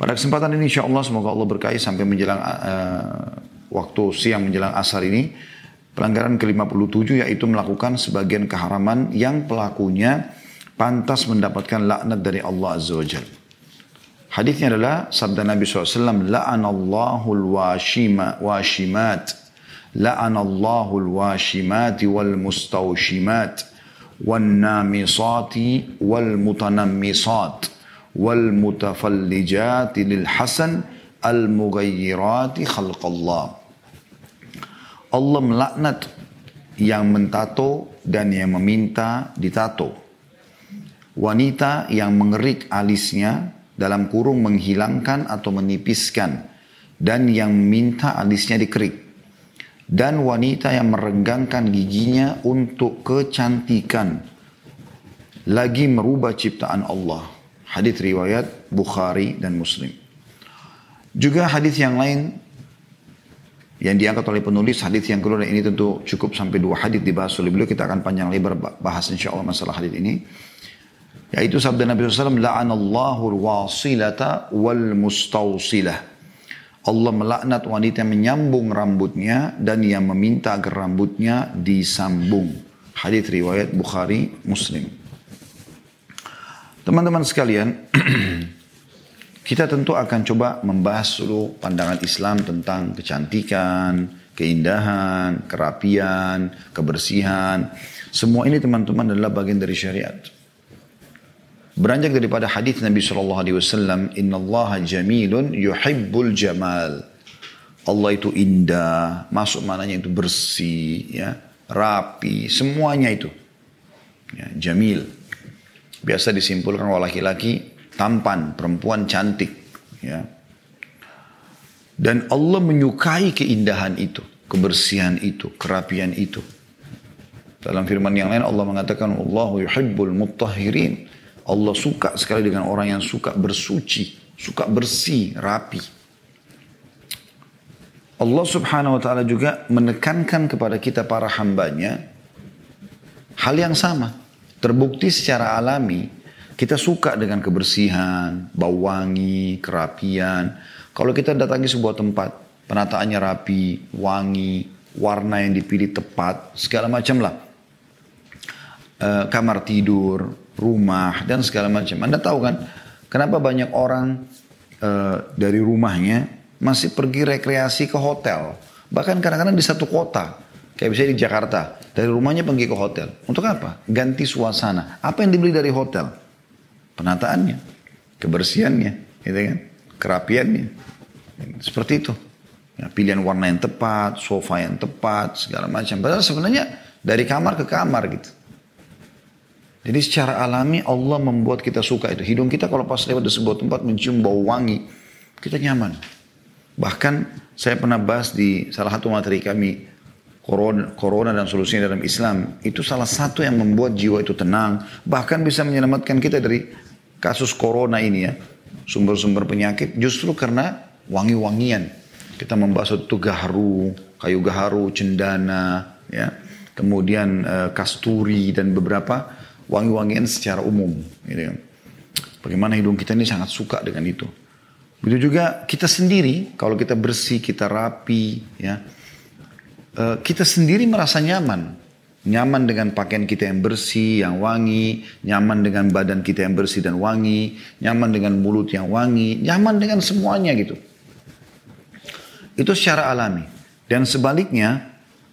Pada kesempatan ini insya Allah semoga Allah berkahi sampai menjelang uh, waktu siang menjelang asar ini. Pelanggaran ke-57 yaitu melakukan sebagian keharaman yang pelakunya pantas mendapatkan laknat dari Allah Azza wa Jal. Hadisnya adalah sabda Nabi SAW, La'anallahul washima, washimat, La'anallahul washimati wal mustawshimat, wal namisati wal mutanammisat wal mutafallijati lil hasan al mughayyirati khalqallah. Allah melaknat yang mentato dan yang meminta ditato. Wanita yang mengerik alisnya dalam kurung menghilangkan atau menipiskan dan yang minta alisnya dikerik. Dan wanita yang merenggangkan giginya untuk kecantikan lagi merubah ciptaan Allah Hadis riwayat Bukhari dan Muslim. Juga hadis yang lain yang diangkat oleh penulis hadis yang kedua dan ini tentu cukup sampai dua hadis dibahas oleh beliau. Kita akan panjang lebar bahas insya Allah masalah hadis ini. Yaitu sabda Nabi SAW la'anallahu wasilata wal mustausilah Allah melaknat wanita yang menyambung rambutnya dan yang meminta agar rambutnya disambung. Hadis riwayat Bukhari Muslim Teman-teman sekalian, kita tentu akan coba membahas dulu pandangan Islam tentang kecantikan, keindahan, kerapian, kebersihan. Semua ini teman-teman adalah bagian dari syariat. Beranjak daripada hadis Nabi Shallallahu Alaihi Wasallam, Inna Allah jamilun yuhibbul jamal. Allah itu indah, masuk mananya itu bersih, ya, rapi, semuanya itu. Ya, jamil. Biasa disimpulkan oleh laki-laki tampan, perempuan cantik. Ya. Dan Allah menyukai keindahan itu, kebersihan itu, kerapian itu. Dalam firman yang lain Allah mengatakan Allahu yuhibbul mutahhirin. Allah suka sekali dengan orang yang suka bersuci, suka bersih, rapi. Allah subhanahu wa ta'ala juga menekankan kepada kita para hambanya hal yang sama. Terbukti secara alami kita suka dengan kebersihan, bau wangi, kerapian. Kalau kita datangi sebuah tempat, penataannya rapi, wangi, warna yang dipilih tepat, segala macam lah. E, kamar tidur, rumah, dan segala macam. Anda tahu kan, kenapa banyak orang e, dari rumahnya masih pergi rekreasi ke hotel. Bahkan kadang-kadang di satu kota. Kayak misalnya di Jakarta. Dari rumahnya pergi ke hotel. Untuk apa? Ganti suasana. Apa yang dibeli dari hotel? Penataannya. Kebersihannya. Gitu kan? Kerapiannya. Seperti itu. Ya, pilihan warna yang tepat, sofa yang tepat, segala macam. Padahal sebenarnya dari kamar ke kamar gitu. Jadi secara alami Allah membuat kita suka itu. Hidung kita kalau pas lewat di sebuah tempat mencium bau wangi, kita nyaman. Bahkan saya pernah bahas di salah satu materi kami corona, corona dan solusinya dalam Islam itu salah satu yang membuat jiwa itu tenang bahkan bisa menyelamatkan kita dari kasus corona ini ya. Sumber-sumber penyakit justru karena wangi-wangian. Kita membahas itu gaharu kayu gaharu cendana ya. Kemudian uh, kasturi dan beberapa wangi-wangian secara umum gitu ya. bagaimana hidung kita ini sangat suka dengan itu. Begitu juga kita sendiri kalau kita bersih kita rapi ya kita sendiri merasa nyaman. Nyaman dengan pakaian kita yang bersih, yang wangi, nyaman dengan badan kita yang bersih dan wangi, nyaman dengan mulut yang wangi, nyaman dengan semuanya gitu. Itu secara alami. Dan sebaliknya,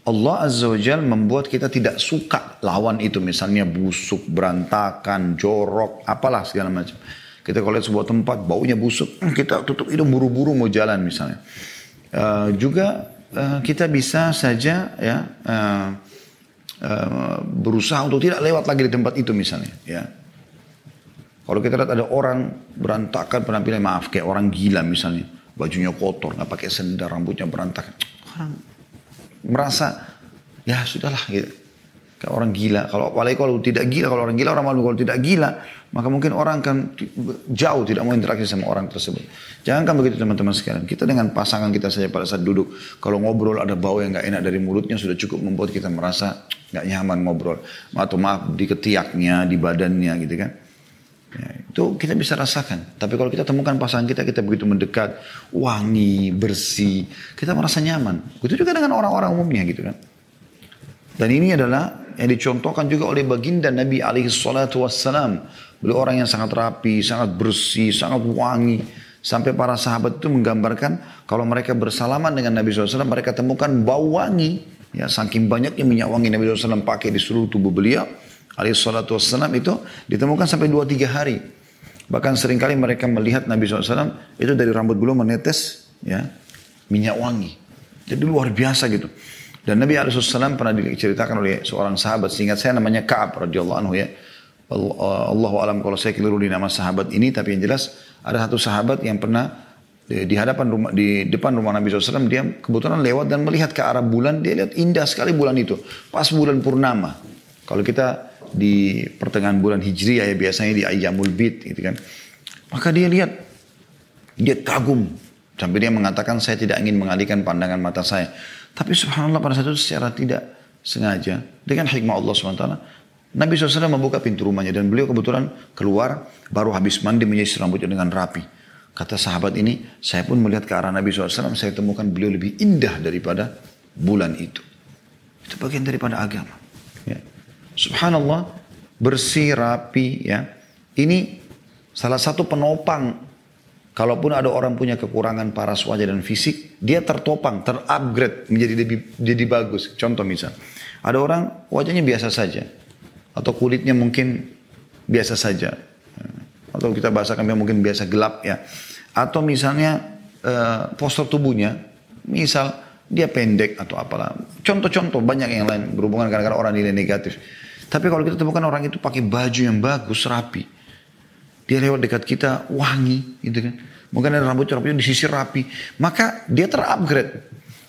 Allah Azza wa Jal membuat kita tidak suka lawan itu. Misalnya busuk, berantakan, jorok, apalah segala macam. Kita kalau lihat sebuah tempat, baunya busuk, kita tutup hidung buru-buru mau jalan misalnya. Uh, juga Eh, kita bisa saja ya uh, uh, berusaha untuk tidak lewat lagi di tempat itu misalnya ya. Kalau kita lihat ada orang berantakan penampilan maaf kayak orang gila misalnya. Bajunya kotor nggak pakai sendal rambutnya berantakan. Orang merasa ya sudahlah gitu kayak orang gila kalau apalagi kalau tidak gila kalau orang gila orang malu kalau tidak gila maka mungkin orang akan jauh tidak mau interaksi sama orang tersebut. Jangan kan begitu teman-teman sekalian. Kita dengan pasangan kita saja pada saat duduk, kalau ngobrol ada bau yang nggak enak dari mulutnya sudah cukup membuat kita merasa nggak nyaman ngobrol. Atau maaf di ketiaknya, di badannya gitu kan. Ya, itu kita bisa rasakan. Tapi kalau kita temukan pasangan kita, kita begitu mendekat, wangi, bersih, kita merasa nyaman. Itu juga dengan orang-orang umumnya gitu kan. Dan ini adalah yang dicontohkan juga oleh baginda Nabi alaihi salatu wassalam. Beliau orang yang sangat rapi, sangat bersih, sangat wangi. Sampai para sahabat itu menggambarkan kalau mereka bersalaman dengan Nabi SAW, mereka temukan bau wangi. Ya, saking banyaknya minyak wangi Nabi SAW pakai di seluruh tubuh beliau alaihissalatu wassalam itu ditemukan sampai 2-3 hari. Bahkan sering kali mereka melihat Nabi SAW itu dari rambut beliau menetes ya minyak wangi. Jadi luar biasa gitu. Dan Nabi SAW pernah diceritakan oleh seorang sahabat, seingat saya namanya Ka'ab radhiyallahu anhu ya. Allah alam kalau saya keliru di nama sahabat ini, tapi yang jelas ada satu sahabat yang pernah di, hadapan rumah di depan rumah Nabi SAW dia kebetulan lewat dan melihat ke arah bulan dia lihat indah sekali bulan itu pas bulan purnama kalau kita di pertengahan bulan Hijriah ya biasanya di Ayyamul Bid gitu kan. Maka dia lihat, dia kagum. Sampai dia mengatakan saya tidak ingin mengalihkan pandangan mata saya. Tapi subhanallah pada saat itu secara tidak sengaja dengan hikmah Allah SWT Nabi SAW membuka pintu rumahnya dan beliau kebetulan keluar baru habis mandi menyisir rambutnya dengan rapi. Kata sahabat ini, saya pun melihat ke arah Nabi SAW, saya temukan beliau lebih indah daripada bulan itu. Itu bagian daripada agama. Ya. Subhanallah, bersih, rapi ya. Ini salah satu penopang. Kalaupun ada orang punya kekurangan paras wajah dan fisik, dia tertopang, terupgrade menjadi lebih jadi bagus. Contoh misal, ada orang wajahnya biasa saja, atau kulitnya mungkin biasa saja, atau kita bahasakan mungkin biasa gelap ya, atau misalnya uh, postur tubuhnya, misal dia pendek atau apalah. Contoh-contoh banyak yang lain berhubungan karena orang nilai negatif. Tapi kalau kita temukan orang itu pakai baju yang bagus, rapi. Dia lewat dekat kita, wangi gitu kan. Mungkin ada rambut rambutnya disisir rapi. Maka dia terupgrade.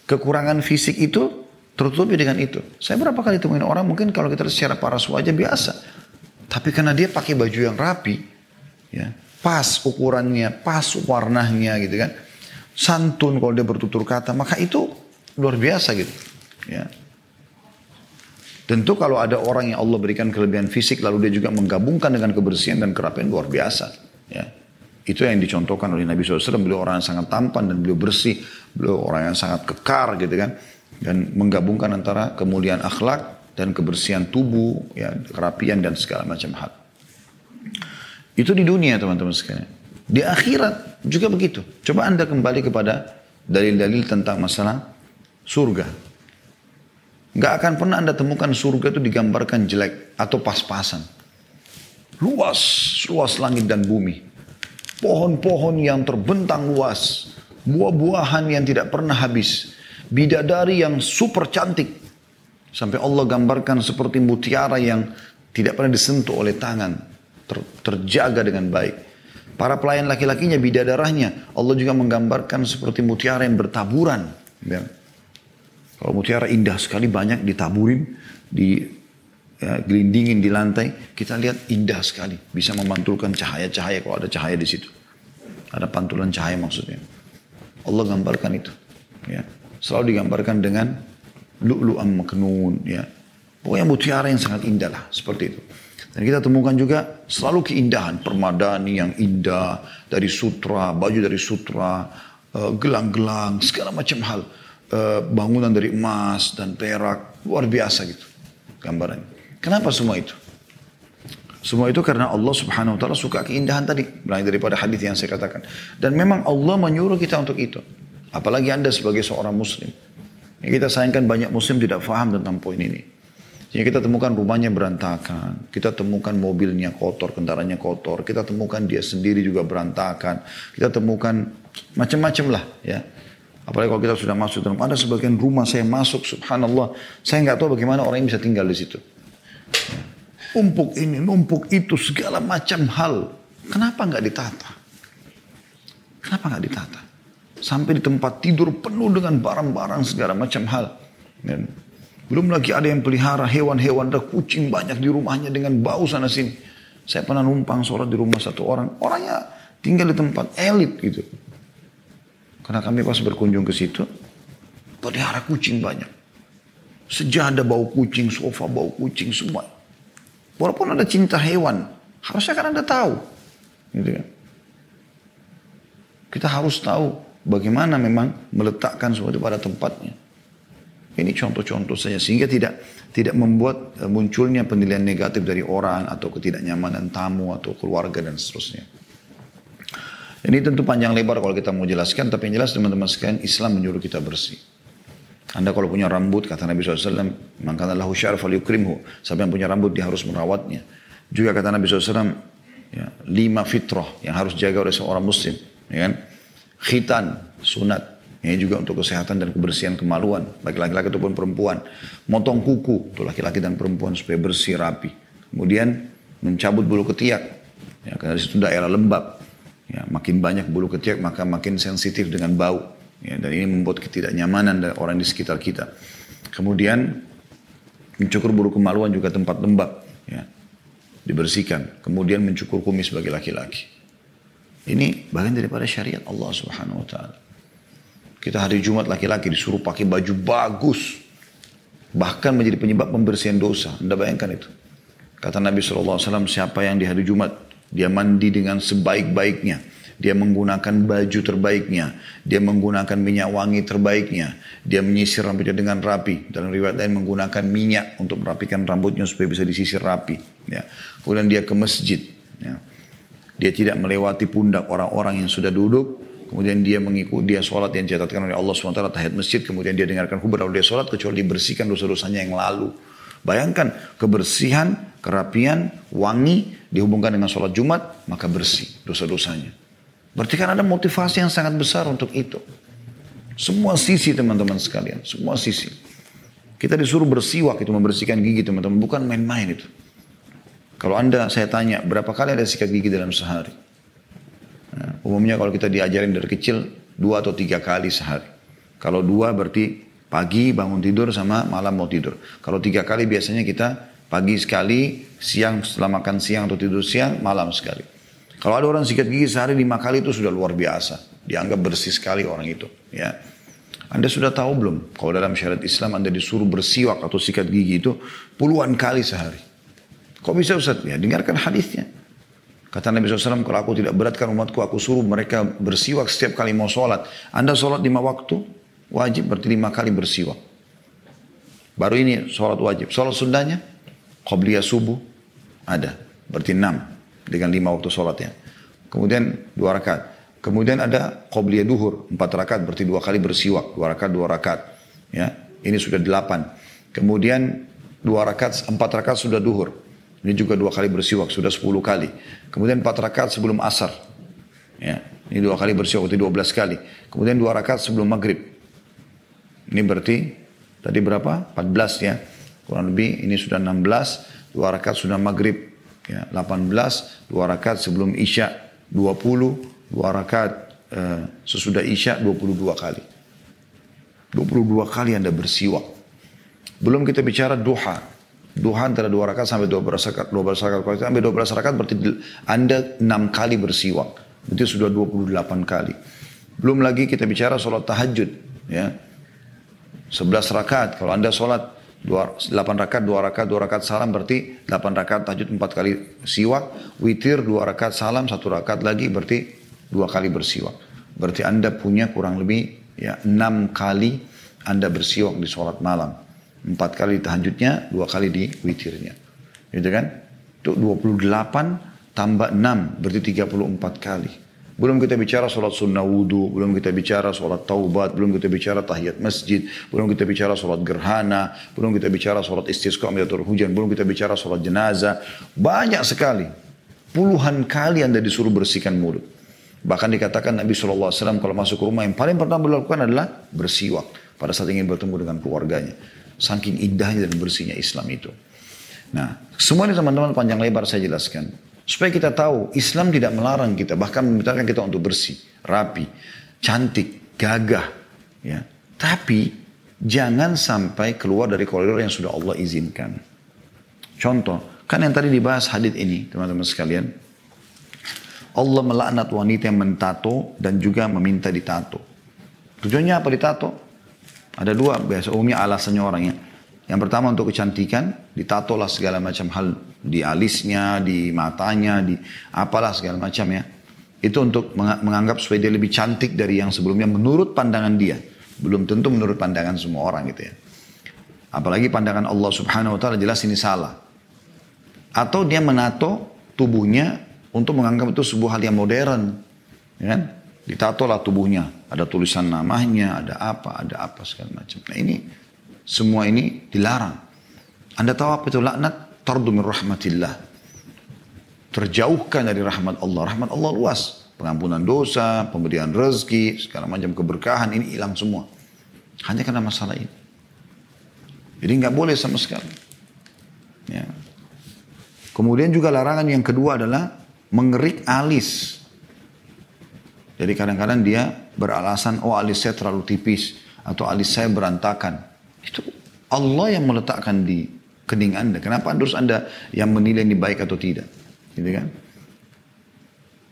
Kekurangan fisik itu tertutupi dengan itu. Saya berapa kali temuin orang mungkin kalau kita secara paras wajah biasa. Tapi karena dia pakai baju yang rapi, ya pas ukurannya, pas warnanya gitu kan. Santun kalau dia bertutur kata, maka itu luar biasa gitu. Ya. Tentu kalau ada orang yang Allah berikan kelebihan fisik lalu dia juga menggabungkan dengan kebersihan dan kerapian luar biasa. Ya. Itu yang dicontohkan oleh Nabi SAW. Beliau orang yang sangat tampan dan beliau bersih. Beliau orang yang sangat kekar gitu kan. Dan menggabungkan antara kemuliaan akhlak dan kebersihan tubuh, ya, kerapian dan segala macam hal. Itu di dunia teman-teman sekalian. Di akhirat juga begitu. Coba anda kembali kepada dalil-dalil tentang masalah surga. Gak akan pernah anda temukan surga itu digambarkan jelek atau pas-pasan. Luas, luas langit dan bumi. Pohon-pohon yang terbentang luas. Buah-buahan yang tidak pernah habis. Bidadari yang super cantik. Sampai Allah gambarkan seperti mutiara yang tidak pernah disentuh oleh tangan. Ter, terjaga dengan baik. Para pelayan laki-lakinya bidadarahnya. Allah juga menggambarkan seperti mutiara yang bertaburan. Ya. Kalau mutiara indah sekali banyak ditaburin, di ya, gelindingin di lantai, kita lihat indah sekali. Bisa memantulkan cahaya-cahaya kalau ada cahaya di situ. Ada pantulan cahaya maksudnya. Allah gambarkan itu. Ya. Selalu digambarkan dengan lu'lu'an maknun. Ya. Pokoknya mutiara yang sangat indah lah. Seperti itu. Dan kita temukan juga selalu keindahan. Permadani yang indah. Dari sutra, baju dari sutra. Eh, gelang-gelang, segala macam hal Eh, bangunan dari emas dan perak. Luar biasa gitu gambarannya. Kenapa semua itu? Semua itu karena Allah subhanahu wa ta'ala suka keindahan tadi. Mulai daripada hadis yang saya katakan. Dan memang Allah menyuruh kita untuk itu. Apalagi anda sebagai seorang muslim. Ya, kita sayangkan banyak muslim tidak faham tentang poin ini. Jadi kita temukan rumahnya berantakan. Kita temukan mobilnya kotor, kendaraannya kotor. Kita temukan dia sendiri juga berantakan. Kita temukan macam-macam lah ya. Apalagi kalau kita sudah masuk dalam ada sebagian rumah saya masuk, subhanallah, saya nggak tahu bagaimana orang yang bisa tinggal di situ. Numpuk ini, numpuk itu, segala macam hal. Kenapa nggak ditata? Kenapa nggak ditata? Sampai di tempat tidur penuh dengan barang-barang segala macam hal. Dan belum lagi ada yang pelihara hewan-hewan, ada kucing banyak di rumahnya dengan bau sana sini. Saya pernah numpang sholat di rumah satu orang, orangnya tinggal di tempat elit gitu. Karena kami pas berkunjung ke situ, pelihara kucing banyak. Sejadah bau kucing, sofa bau kucing semua. Walaupun ada cinta hewan, Harusnya kan Anda tahu. Gitu kan. Kita harus tahu bagaimana memang meletakkan sesuatu pada tempatnya. Ini contoh-contoh saja sehingga tidak tidak membuat eh, munculnya penilaian negatif dari orang atau ketidaknyamanan tamu atau keluarga dan seterusnya. Ini tentu panjang lebar kalau kita mau jelaskan, tapi yang jelas teman-teman sekalian Islam menyuruh kita bersih. Anda kalau punya rambut, kata Nabi SAW, maka lahu syaraf yukrimhu. Siapa yang punya rambut, dia harus merawatnya. Juga kata Nabi SAW, ya, lima fitrah yang harus jaga oleh seorang muslim. Ya kan? Khitan, sunat. Ini juga untuk kesehatan dan kebersihan kemaluan. Bagi laki-laki ataupun perempuan. Motong kuku, untuk laki-laki dan perempuan supaya bersih, rapi. Kemudian mencabut bulu ketiak. Ya, karena di situ daerah lembab. Ya, makin banyak bulu ketiak maka makin sensitif dengan bau. Ya, dan ini membuat ketidaknyamanan dari orang di sekitar kita. Kemudian mencukur bulu kemaluan juga tempat lembab. Ya, dibersihkan. Kemudian mencukur kumis bagi laki-laki. Ini bagian daripada syariat Allah subhanahu wa ta'ala. Kita hari Jumat laki-laki disuruh pakai baju bagus. Bahkan menjadi penyebab pembersihan dosa. Anda bayangkan itu. Kata Nabi SAW, siapa yang di hari Jumat dia mandi dengan sebaik-baiknya. Dia menggunakan baju terbaiknya. Dia menggunakan minyak wangi terbaiknya. Dia menyisir rambutnya dengan rapi. Dalam riwayat lain menggunakan minyak untuk merapikan rambutnya supaya bisa disisir rapi. Ya. Kemudian dia ke masjid. Ya. Dia tidak melewati pundak orang-orang yang sudah duduk. Kemudian dia mengikuti dia sholat yang dicatatkan oleh Allah SWT tahiyat masjid. Kemudian dia dengarkan khutbah lalu dia sholat kecuali dibersihkan dosa-dosanya yang lalu. Bayangkan kebersihan, kerapian, wangi dihubungkan dengan sholat Jumat, maka bersih dosa-dosanya. Berarti kan ada motivasi yang sangat besar untuk itu. Semua sisi teman-teman sekalian, semua sisi. Kita disuruh bersiwak itu membersihkan gigi teman-teman, bukan main-main itu. Kalau anda, saya tanya, berapa kali ada sikat gigi dalam sehari? Nah, umumnya kalau kita diajarin dari kecil, dua atau tiga kali sehari. Kalau dua berarti pagi bangun tidur sama malam mau tidur. Kalau tiga kali biasanya kita Pagi sekali, siang setelah makan siang atau tidur siang, malam sekali. Kalau ada orang sikat gigi sehari lima kali itu sudah luar biasa. Dianggap bersih sekali orang itu. Ya. Anda sudah tahu belum? Kalau dalam syariat Islam Anda disuruh bersiwak atau sikat gigi itu puluhan kali sehari. Kok bisa Ustaz? Ya dengarkan hadisnya. Kata Nabi SAW, kalau aku tidak beratkan umatku, aku suruh mereka bersiwak setiap kali mau sholat. Anda sholat lima waktu, wajib berarti lima kali bersiwak. Baru ini sholat wajib. Sholat sundanya, Qobliyah subuh ada. Berarti enam. Dengan lima waktu sholatnya. Kemudian dua rakaat. Kemudian ada Qobliyah duhur. Empat rakaat berarti dua kali bersiwak. Dua rakaat, dua rakaat. Ya, ini sudah delapan. Kemudian dua rakaat, empat rakaat sudah duhur. Ini juga dua kali bersiwak, sudah sepuluh kali. Kemudian empat rakaat sebelum asar. Ya, ini dua kali bersiwak, berarti dua belas kali. Kemudian dua rakaat sebelum maghrib. Ini berarti tadi berapa? Empat belas ya. Kurang lebih ini sudah 16, dua rakaat sudah maghrib, ya, 18, dua rakaat sebelum isya 20, dua rakaat uh, sesudah isya 22 kali. 22 kali Anda bersiwak. Belum kita bicara duha. Duha antara dua rakaat sampai dua belas rakaat, dua belas rakaat sampai dua belas rakaat berarti Anda enam kali bersiwak. Itu sudah 28 kali. Belum lagi kita bicara sholat tahajud. Ya. 11 rakaat. Kalau Anda sholat 8 rakaat, 2 rakaat, 2 rakaat salam berarti 8 rakaat tahajud 4 kali siwak. Witir 2 rakaat salam, 1 rakaat lagi berarti 2 kali bersiwak. Berarti Anda punya kurang lebih ya 6 kali Anda bersiwak di sholat malam. 4 kali di tahajudnya, 2 kali di witirnya. Gitu kan? Itu 28 tambah 6 berarti 34 kali. Belum kita bicara sholat sunnah wudhu, belum kita bicara sholat taubat, belum kita bicara tahiyat masjid, belum kita bicara sholat gerhana, belum kita bicara sholat istisqa amdatul hujan, belum kita bicara sholat jenazah. Banyak sekali. Puluhan kali anda disuruh bersihkan mulut. Bahkan dikatakan Nabi SAW kalau masuk ke rumah yang paling pertama dilakukan adalah bersiwak. Pada saat ingin bertemu dengan keluarganya. Saking indahnya dan bersihnya Islam itu. Nah, semua ini teman-teman panjang lebar saya jelaskan. Supaya kita tahu Islam tidak melarang kita, bahkan memintakan kita untuk bersih, rapi, cantik, gagah. Ya. Tapi jangan sampai keluar dari koridor yang sudah Allah izinkan. Contoh, kan yang tadi dibahas hadith ini, teman-teman sekalian. Allah melaknat wanita yang mentato dan juga meminta ditato. Tujuannya apa ditato? Ada dua biasa umumnya alasannya orangnya. Yang pertama untuk kecantikan, ditatolah segala macam hal di alisnya, di matanya, di apalah segala macam ya. Itu untuk menganggap supaya dia lebih cantik dari yang sebelumnya menurut pandangan dia. Belum tentu menurut pandangan semua orang gitu ya. Apalagi pandangan Allah subhanahu wa ta'ala jelas ini salah. Atau dia menato tubuhnya untuk menganggap itu sebuah hal yang modern. Ya kan? Ditato lah tubuhnya. Ada tulisan namanya, ada apa, ada apa segala macam. Nah ini, semua ini dilarang. Anda tahu apa itu laknat? Tardu min rahmatillah terjauhkan dari rahmat Allah. Rahmat Allah luas. Pengampunan dosa, pemberian rezeki, segala macam keberkahan ini hilang semua. Hanya karena masalah ini. Jadi nggak boleh sama sekali. Ya. Kemudian juga larangan yang kedua adalah mengerik alis. Jadi kadang-kadang dia beralasan, oh alis saya terlalu tipis. Atau alis saya berantakan. Itu Allah yang meletakkan di kening anda. Kenapa harus anda yang menilai ini baik atau tidak? Gitu kan?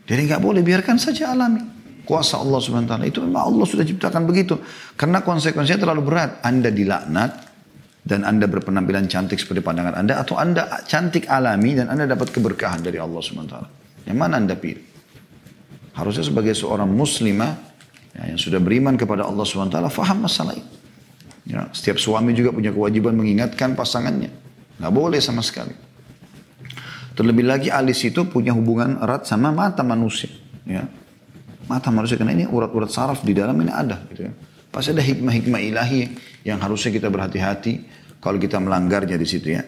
Jadi nggak boleh biarkan saja alami. Kuasa Allah subhanahu wa itu memang Allah sudah ciptakan begitu. Karena konsekuensinya terlalu berat. Anda dilaknat dan Anda berpenampilan cantik seperti pandangan Anda atau Anda cantik alami dan Anda dapat keberkahan dari Allah subhanahu wa. Yang mana Anda pilih? Harusnya sebagai seorang muslimah ya, yang sudah beriman kepada Allah subhanahu wa faham masalah ini. Ya, setiap suami juga punya kewajiban mengingatkan pasangannya. Nggak boleh sama sekali. Terlebih lagi alis itu punya hubungan erat sama mata manusia. Ya. Mata manusia karena ini urat-urat saraf di dalam ini ada. Gitu ya. Pasti ada hikmah-hikmah ilahi yang harusnya kita berhati-hati kalau kita melanggarnya di situ ya.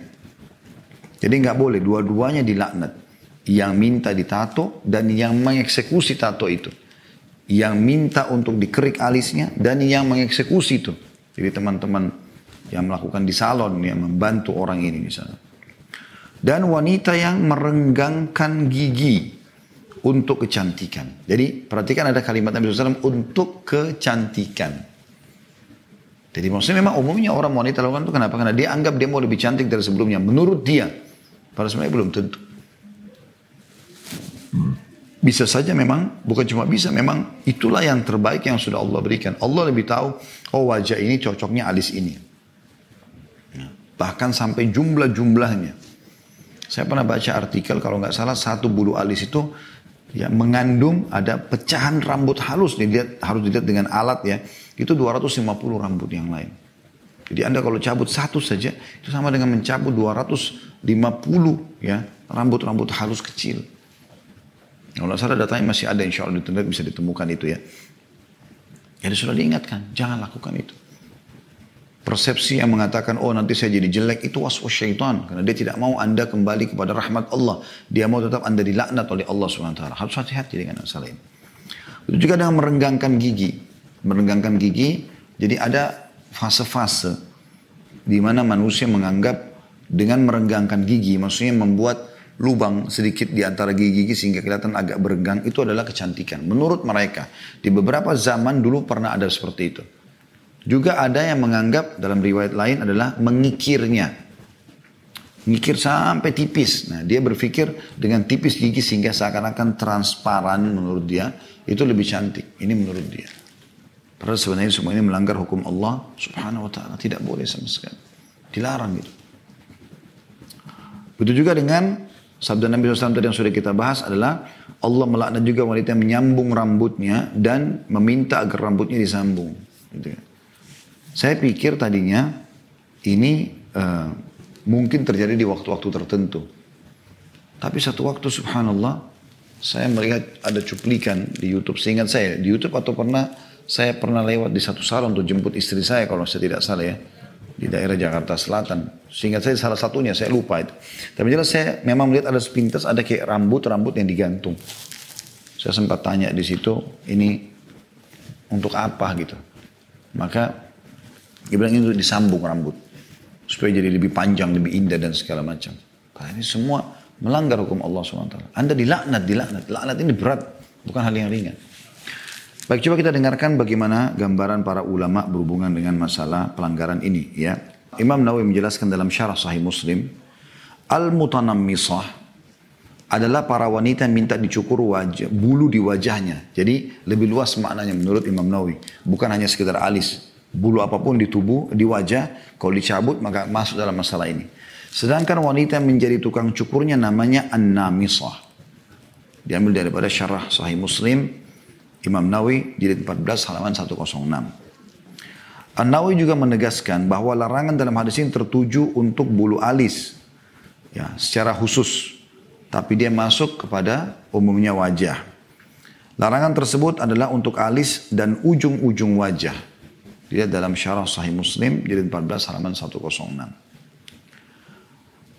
Jadi nggak boleh dua-duanya dilaknat. Yang minta ditato dan yang mengeksekusi tato itu. Yang minta untuk dikerik alisnya dan yang mengeksekusi itu. Jadi teman-teman yang melakukan di salon yang membantu orang ini misalnya dan wanita yang merenggangkan gigi untuk kecantikan. Jadi perhatikan ada kalimat Nabi SAW untuk kecantikan. Jadi maksudnya memang umumnya orang wanita lakukan itu kenapa? Karena dia anggap dia mau lebih cantik dari sebelumnya. Menurut dia. Padahal sebenarnya belum tentu. Bisa saja memang, bukan cuma bisa, memang itulah yang terbaik yang sudah Allah berikan. Allah lebih tahu, oh wajah ini cocoknya alis ini. Bahkan sampai jumlah-jumlahnya. Saya pernah baca artikel kalau nggak salah satu bulu alis itu ya mengandung ada pecahan rambut halus dilihat harus dilihat dengan alat ya itu 250 rambut yang lain. Jadi Anda kalau cabut satu saja itu sama dengan mencabut 250 ya rambut-rambut halus kecil. Kalau salah datanya masih ada insya Allah bisa ditemukan itu ya. Jadi sudah diingatkan, jangan lakukan itu persepsi yang mengatakan oh nanti saya jadi jelek itu waswas syaitan. Karena dia tidak mau anda kembali kepada rahmat Allah. Dia mau tetap anda dilaknat oleh Allah swt harus hati-hati dengan masalah ini. Itu juga dengan merenggangkan gigi. Merenggangkan gigi jadi ada fase-fase di mana manusia menganggap dengan merenggangkan gigi maksudnya membuat lubang sedikit di antara gigi-gigi sehingga kelihatan agak berenggang itu adalah kecantikan. Menurut mereka di beberapa zaman dulu pernah ada seperti itu juga ada yang menganggap dalam riwayat lain adalah mengikirnya. Ngikir sampai tipis. Nah dia berpikir dengan tipis gigi sehingga seakan-akan transparan menurut dia. Itu lebih cantik. Ini menurut dia. Padahal sebenarnya semua ini melanggar hukum Allah subhanahu wa ta'ala. Tidak boleh sama sekali. Dilarang gitu. Begitu juga dengan sabda Nabi SAW tadi yang sudah kita bahas adalah Allah melaknat juga wanita yang menyambung rambutnya dan meminta agar rambutnya disambung. Gitu ya. Saya pikir tadinya ini uh, mungkin terjadi di waktu-waktu tertentu. Tapi satu waktu subhanallah saya melihat ada cuplikan di YouTube. Seingat saya di YouTube atau pernah saya pernah lewat di satu salon untuk jemput istri saya kalau saya tidak salah ya di daerah Jakarta Selatan. Seingat saya salah satunya saya lupa itu. Tapi jelas saya memang melihat ada sepintas ada kayak rambut-rambut yang digantung. Saya sempat tanya di situ ini untuk apa gitu. Maka dia bilang itu disambung rambut. Supaya jadi lebih panjang, lebih indah dan segala macam. Karena ini semua melanggar hukum Allah SWT. Anda dilaknat, dilaknat. Laknat ini berat, bukan hal yang ringan. Baik, coba kita dengarkan bagaimana gambaran para ulama berhubungan dengan masalah pelanggaran ini. ya. Imam Nawawi menjelaskan dalam syarah sahih Muslim, Al-mutanammisah adalah para wanita yang minta dicukur wajah, bulu di wajahnya. Jadi lebih luas maknanya menurut Imam Nawawi. Bukan hanya sekedar alis bulu apa pun di tubuh, di wajah, kalau dicabut maka masuk dalam masalah ini. Sedangkan wanita yang menjadi tukang cukurnya namanya An-Namisah. Diambil daripada syarah Sahih Muslim Imam Nawawi jilid 14 halaman 106. An-Nawawi juga menegaskan bahwa larangan dalam hadis ini tertuju untuk bulu alis ya secara khusus tapi dia masuk kepada umumnya wajah. Larangan tersebut adalah untuk alis dan ujung-ujung wajah. Dia dalam syarah Sahih Muslim jilid 14 halaman 106.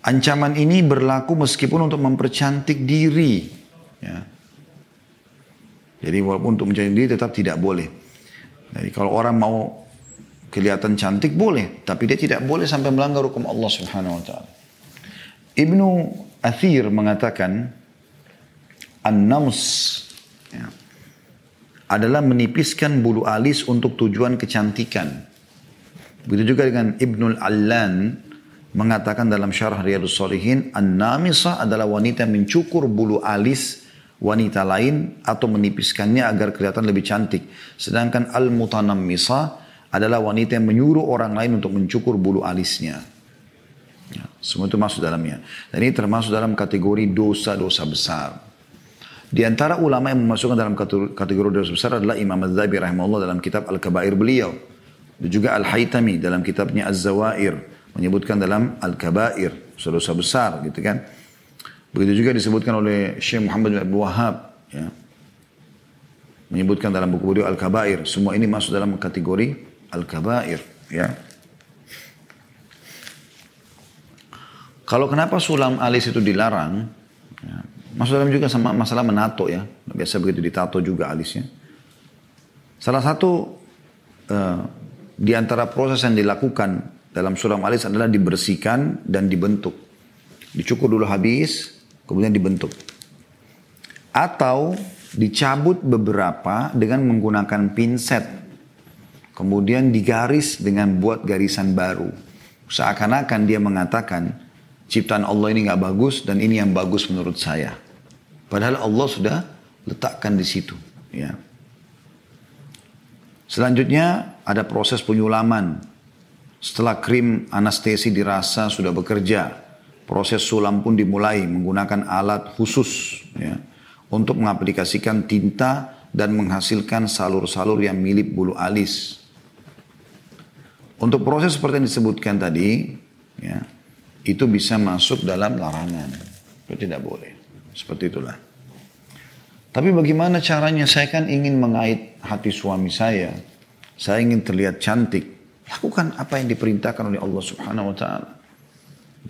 Ancaman ini berlaku meskipun untuk mempercantik diri. Ya. Jadi walaupun untuk mencantik diri tetap tidak boleh. Jadi kalau orang mau kelihatan cantik boleh, tapi dia tidak boleh sampai melanggar hukum Allah Subhanahu wa taala. Ibnu Athir mengatakan an-nams ya, adalah menipiskan bulu alis untuk tujuan kecantikan. Begitu juga dengan Ibnul Allan mengatakan dalam syarah Riyadus Salihin, An-Namisah adalah wanita mencukur bulu alis wanita lain atau menipiskannya agar kelihatan lebih cantik. Sedangkan Al-Mutanammisah adalah wanita yang menyuruh orang lain untuk mencukur bulu alisnya. Ya, semua itu masuk dalamnya. Dan ini termasuk dalam kategori dosa-dosa besar. Di antara ulama yang memasukkan dalam kategori dosa besar adalah Imam Az-Zabi rahimahullah dalam kitab Al-Kabair beliau. Dan juga Al-Haytami dalam kitabnya Az-Zawair menyebutkan dalam Al-Kabair, dosa besar gitu kan. Begitu juga disebutkan oleh Syekh Muhammad bin Abdul Wahab ya. Menyebutkan dalam buku beliau Al-Kabair, semua ini masuk dalam kategori Al-Kabair ya. Kalau kenapa sulam alis itu dilarang? Ya, masuk dalam juga sama masalah menato ya. Biasa begitu ditato juga alisnya. Salah satu uh, di antara proses yang dilakukan dalam sulam alis adalah dibersihkan dan dibentuk. Dicukur dulu habis, kemudian dibentuk. Atau dicabut beberapa dengan menggunakan pinset. Kemudian digaris dengan buat garisan baru. Seakan-akan dia mengatakan, ciptaan Allah ini nggak bagus dan ini yang bagus menurut saya. Padahal Allah sudah letakkan di situ. Ya. Selanjutnya ada proses penyulaman setelah krim anestesi dirasa sudah bekerja, proses sulam pun dimulai menggunakan alat khusus ya, untuk mengaplikasikan tinta dan menghasilkan salur-salur yang mirip bulu alis. Untuk proses seperti yang disebutkan tadi, ya, itu bisa masuk dalam larangan. Itu tidak boleh. Seperti itulah. Tapi bagaimana caranya? Saya kan ingin mengait hati suami saya. Saya ingin terlihat cantik. Lakukan apa yang diperintahkan oleh Allah Subhanahu wa taala.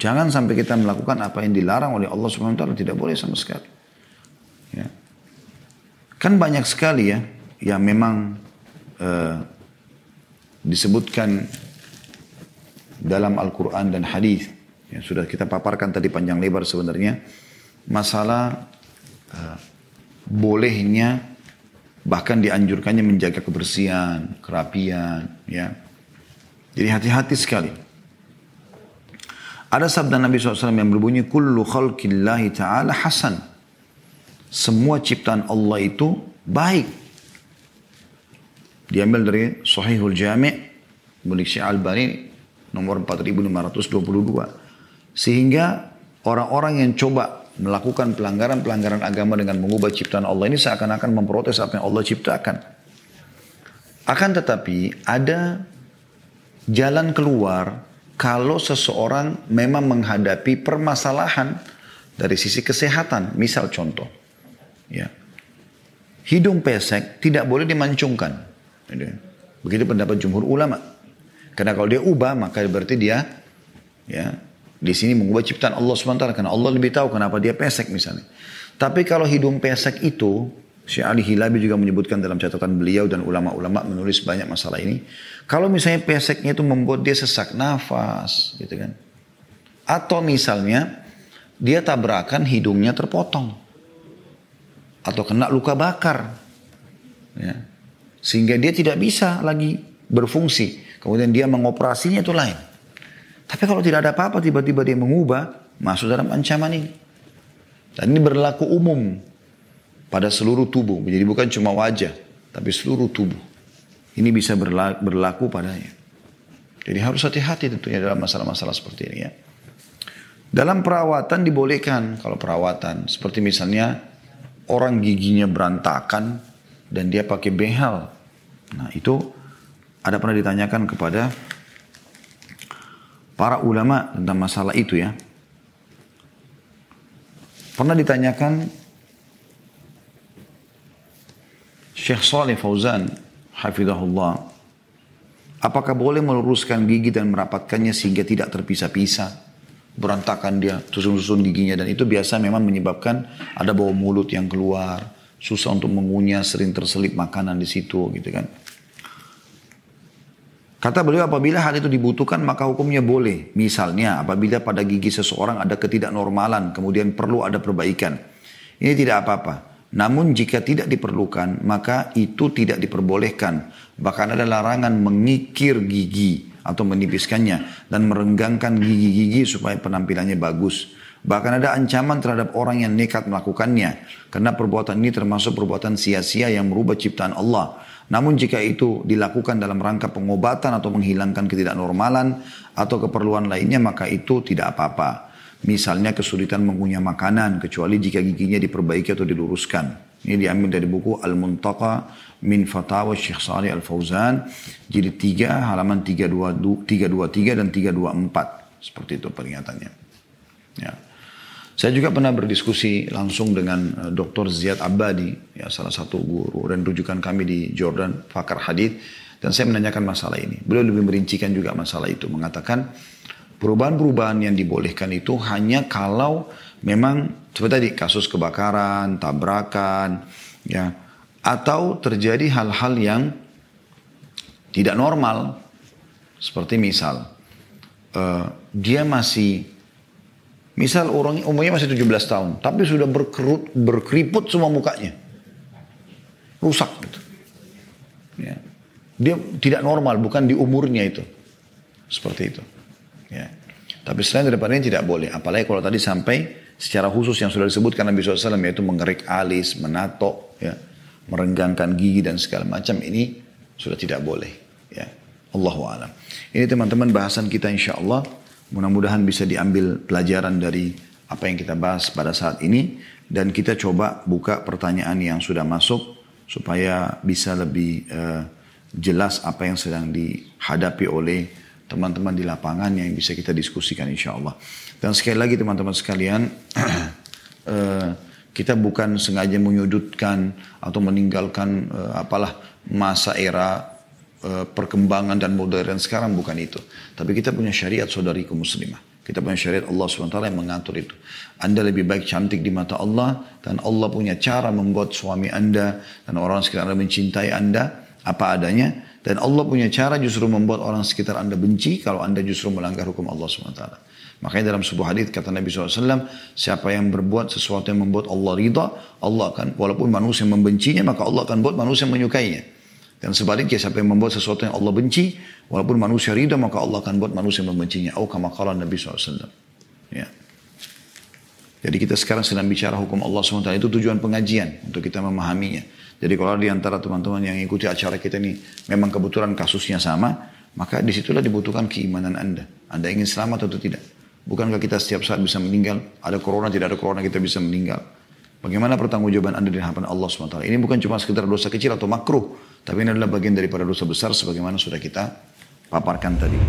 Jangan sampai kita melakukan apa yang dilarang oleh Allah Subhanahu wa taala tidak boleh sama sekali. Ya. Kan banyak sekali ya yang memang uh, disebutkan dalam Al-Quran dan hadis yang sudah kita paparkan tadi panjang lebar sebenarnya masalah uh, bolehnya bahkan dianjurkannya menjaga kebersihan, kerapian, ya jadi hati-hati sekali. Ada sabda Nabi SAW yang berbunyi, Kullu khalqillahi ta'ala hasan. Semua ciptaan Allah itu baik. Diambil dari Sahihul Jami' Mulik Syekh Al-Bani nomor 4522. Sehingga orang-orang yang coba melakukan pelanggaran-pelanggaran agama dengan mengubah ciptaan Allah ini seakan-akan memprotes apa yang Allah ciptakan. Akan tetapi ada jalan keluar kalau seseorang memang menghadapi permasalahan dari sisi kesehatan. Misal contoh, ya, hidung pesek tidak boleh dimancungkan. Begitu pendapat jumhur ulama. Karena kalau dia ubah maka berarti dia ya di sini mengubah ciptaan Allah SWT karena Allah lebih tahu kenapa dia pesek misalnya. Tapi kalau hidung pesek itu Syekh Ali Hilabi juga menyebutkan dalam catatan beliau dan ulama-ulama menulis banyak masalah ini. Kalau misalnya peseknya itu membuat dia sesak nafas, gitu kan. Atau misalnya dia tabrakan hidungnya terpotong. Atau kena luka bakar. Ya. Sehingga dia tidak bisa lagi berfungsi. Kemudian dia mengoperasinya itu lain. Tapi kalau tidak ada apa-apa tiba-tiba dia mengubah, masuk dalam ancaman ini. Dan ini berlaku umum pada seluruh tubuh. Jadi bukan cuma wajah, tapi seluruh tubuh. Ini bisa berlaku, padanya. Jadi harus hati-hati tentunya dalam masalah-masalah seperti ini ya. Dalam perawatan dibolehkan kalau perawatan. Seperti misalnya orang giginya berantakan dan dia pakai behel. Nah itu ada pernah ditanyakan kepada para ulama tentang masalah itu ya. Pernah ditanyakan Syekh Saleh Fauzan hafizahullah apakah boleh meluruskan gigi dan merapatkannya sehingga tidak terpisah-pisah? berantakan dia, susun-susun giginya dan itu biasa memang menyebabkan ada bau mulut yang keluar, susah untuk mengunyah, sering terselip makanan di situ gitu kan. Kata beliau apabila hal itu dibutuhkan maka hukumnya boleh. Misalnya apabila pada gigi seseorang ada ketidaknormalan kemudian perlu ada perbaikan. Ini tidak apa-apa. Namun jika tidak diperlukan maka itu tidak diperbolehkan. Bahkan ada larangan mengikir gigi atau menipiskannya dan merenggangkan gigi-gigi supaya penampilannya bagus. Bahkan ada ancaman terhadap orang yang nekat melakukannya karena perbuatan ini termasuk perbuatan sia-sia yang merubah ciptaan Allah. Namun jika itu dilakukan dalam rangka pengobatan atau menghilangkan ketidaknormalan atau keperluan lainnya maka itu tidak apa-apa. Misalnya kesulitan mengunyah makanan kecuali jika giginya diperbaiki atau diluruskan. Ini diambil dari buku Al-Muntaqa min Fatawa Syekh Salih Al-Fauzan. Jadi tiga halaman 323 dan 324. Seperti itu peringatannya. Ya. Saya juga pernah berdiskusi langsung dengan eh, Dr. Ziyad Abadi, ya salah satu guru dan rujukan kami di Jordan, pakar hadith, dan saya menanyakan masalah ini. Beliau lebih merincikan juga masalah itu, mengatakan perubahan-perubahan yang dibolehkan itu hanya kalau memang seperti tadi kasus kebakaran, tabrakan, ya, atau terjadi hal-hal yang tidak normal, seperti misal uh, dia masih, misal orang umurnya masih 17 tahun, tapi sudah berkerut, berkeriput semua mukanya, rusak gitu. Ya. Dia tidak normal, bukan di umurnya itu, seperti itu. Ya. Tapi selain daripada ini tidak boleh, apalagi kalau tadi sampai secara khusus yang sudah disebutkan Nabi SAW yaitu mengerik alis, menato, ya, merenggangkan gigi dan segala macam ini sudah tidak boleh. Ya. Allahu alam. Ini teman-teman bahasan kita insya Allah. Mudah-mudahan bisa diambil pelajaran dari apa yang kita bahas pada saat ini. Dan kita coba buka pertanyaan yang sudah masuk supaya bisa lebih uh, jelas apa yang sedang dihadapi oleh teman-teman di lapangan yang bisa kita diskusikan insya Allah. Dan sekali lagi teman-teman sekalian, eh, kita bukan sengaja menyudutkan atau meninggalkan eh, apalah masa era perkembangan dan modern sekarang bukan itu. Tapi kita punya syariat saudariku muslimah. Kita punya syariat Allah SWT yang mengatur itu. Anda lebih baik cantik di mata Allah dan Allah punya cara membuat suami Anda dan orang sekitar Anda mencintai Anda apa adanya dan Allah punya cara justru membuat orang sekitar anda benci kalau anda justru melanggar hukum Allah SWT. Makanya dalam sebuah hadis kata Nabi SAW, siapa yang berbuat sesuatu yang membuat Allah ridha, Allah akan, walaupun manusia membencinya, maka Allah akan buat manusia menyukainya. Dan sebaliknya siapa yang membuat sesuatu yang Allah benci, walaupun manusia ridha, maka Allah akan buat manusia membencinya. Oh kama Nabi SAW. Ya. Jadi kita sekarang sedang bicara hukum Allah SWT, itu tujuan pengajian, untuk kita memahaminya. Jadi kalau di antara teman-teman yang ikuti acara kita ini memang kebetulan kasusnya sama, maka di situlah dibutuhkan keimanan Anda. Anda ingin selamat atau tidak? Bukankah kita setiap saat bisa meninggal? Ada corona, tidak ada corona, kita bisa meninggal. Bagaimana pertanggungjawaban Anda di hadapan Allah SWT? Ini bukan cuma sekedar dosa kecil atau makruh, tapi ini adalah bagian daripada dosa besar sebagaimana sudah kita paparkan tadi.